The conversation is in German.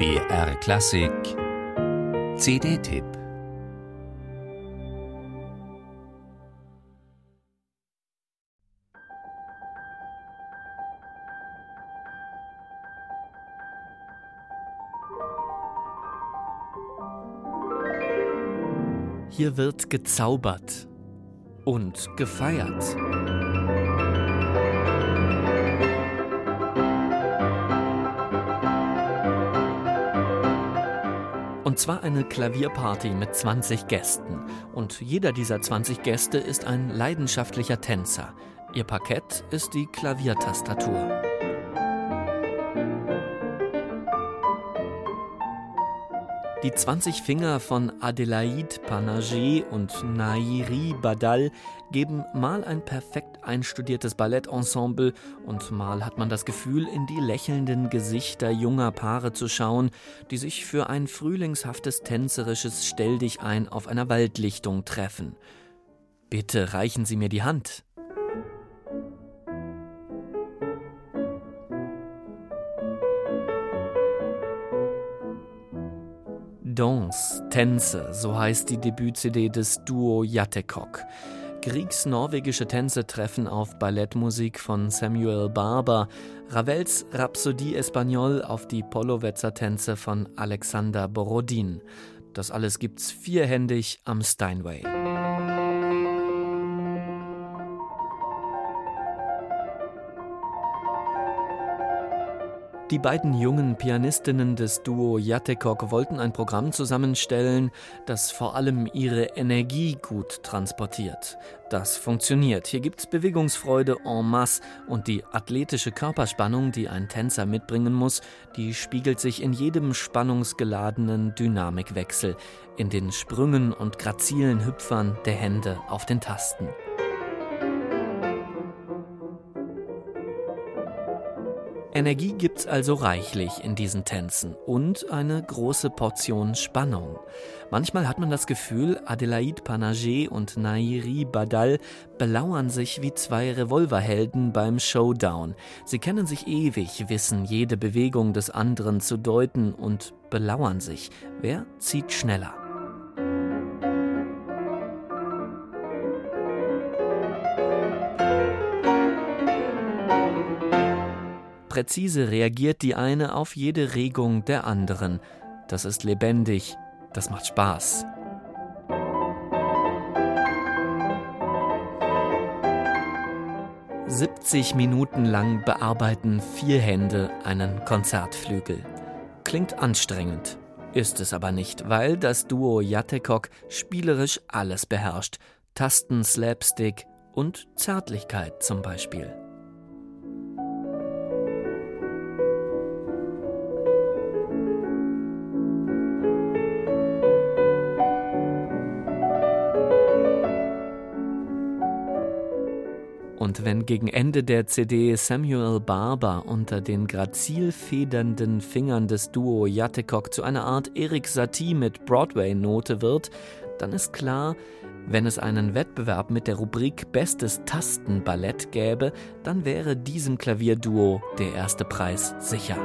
BR Klassik CD-Tipp Hier wird gezaubert und gefeiert. Und zwar eine Klavierparty mit 20 Gästen. Und jeder dieser 20 Gäste ist ein leidenschaftlicher Tänzer. Ihr Parkett ist die Klaviertastatur. Die 20 Finger von Adelaide Panaget und Nairi Badal geben mal ein perfekt einstudiertes Ballettensemble und mal hat man das Gefühl, in die lächelnden Gesichter junger Paare zu schauen, die sich für ein frühlingshaftes tänzerisches Stelldichein auf einer Waldlichtung treffen. Bitte reichen Sie mir die Hand. Danse, Tänze, so heißt die Debüt-CD des Duo Jattekok. Griegs-norwegische Tänze treffen auf Ballettmusik von Samuel Barber, Ravels Rhapsodie Espagnole auf die Polowetzer Tänze von Alexander Borodin. Das alles gibt's vierhändig am Steinway. Die beiden jungen Pianistinnen des Duo Jattekok wollten ein Programm zusammenstellen, das vor allem ihre Energie gut transportiert. Das funktioniert. Hier gibt's Bewegungsfreude en masse und die athletische Körperspannung, die ein Tänzer mitbringen muss, die spiegelt sich in jedem spannungsgeladenen Dynamikwechsel, in den Sprüngen und grazilen Hüpfern der Hände auf den Tasten. Energie gibt's also reichlich in diesen Tänzen und eine große Portion Spannung. Manchmal hat man das Gefühl, Adelaide Panaget und Nairi Badal belauern sich wie zwei Revolverhelden beim Showdown. Sie kennen sich ewig, wissen jede Bewegung des anderen zu deuten und belauern sich. Wer zieht schneller? Präzise reagiert die eine auf jede Regung der anderen. Das ist lebendig, das macht Spaß. »70 Minuten lang bearbeiten vier Hände einen Konzertflügel. Klingt anstrengend, ist es aber nicht, weil das Duo Jattekok spielerisch alles beherrscht. Tasten, Slapstick und Zärtlichkeit zum Beispiel. Und wenn gegen Ende der CD Samuel Barber unter den grazil federnden Fingern des Duo Jattekok zu einer Art Erik Satie mit Broadway-Note wird, dann ist klar, wenn es einen Wettbewerb mit der Rubrik Bestes Tastenballett gäbe, dann wäre diesem Klavierduo der erste Preis sicher.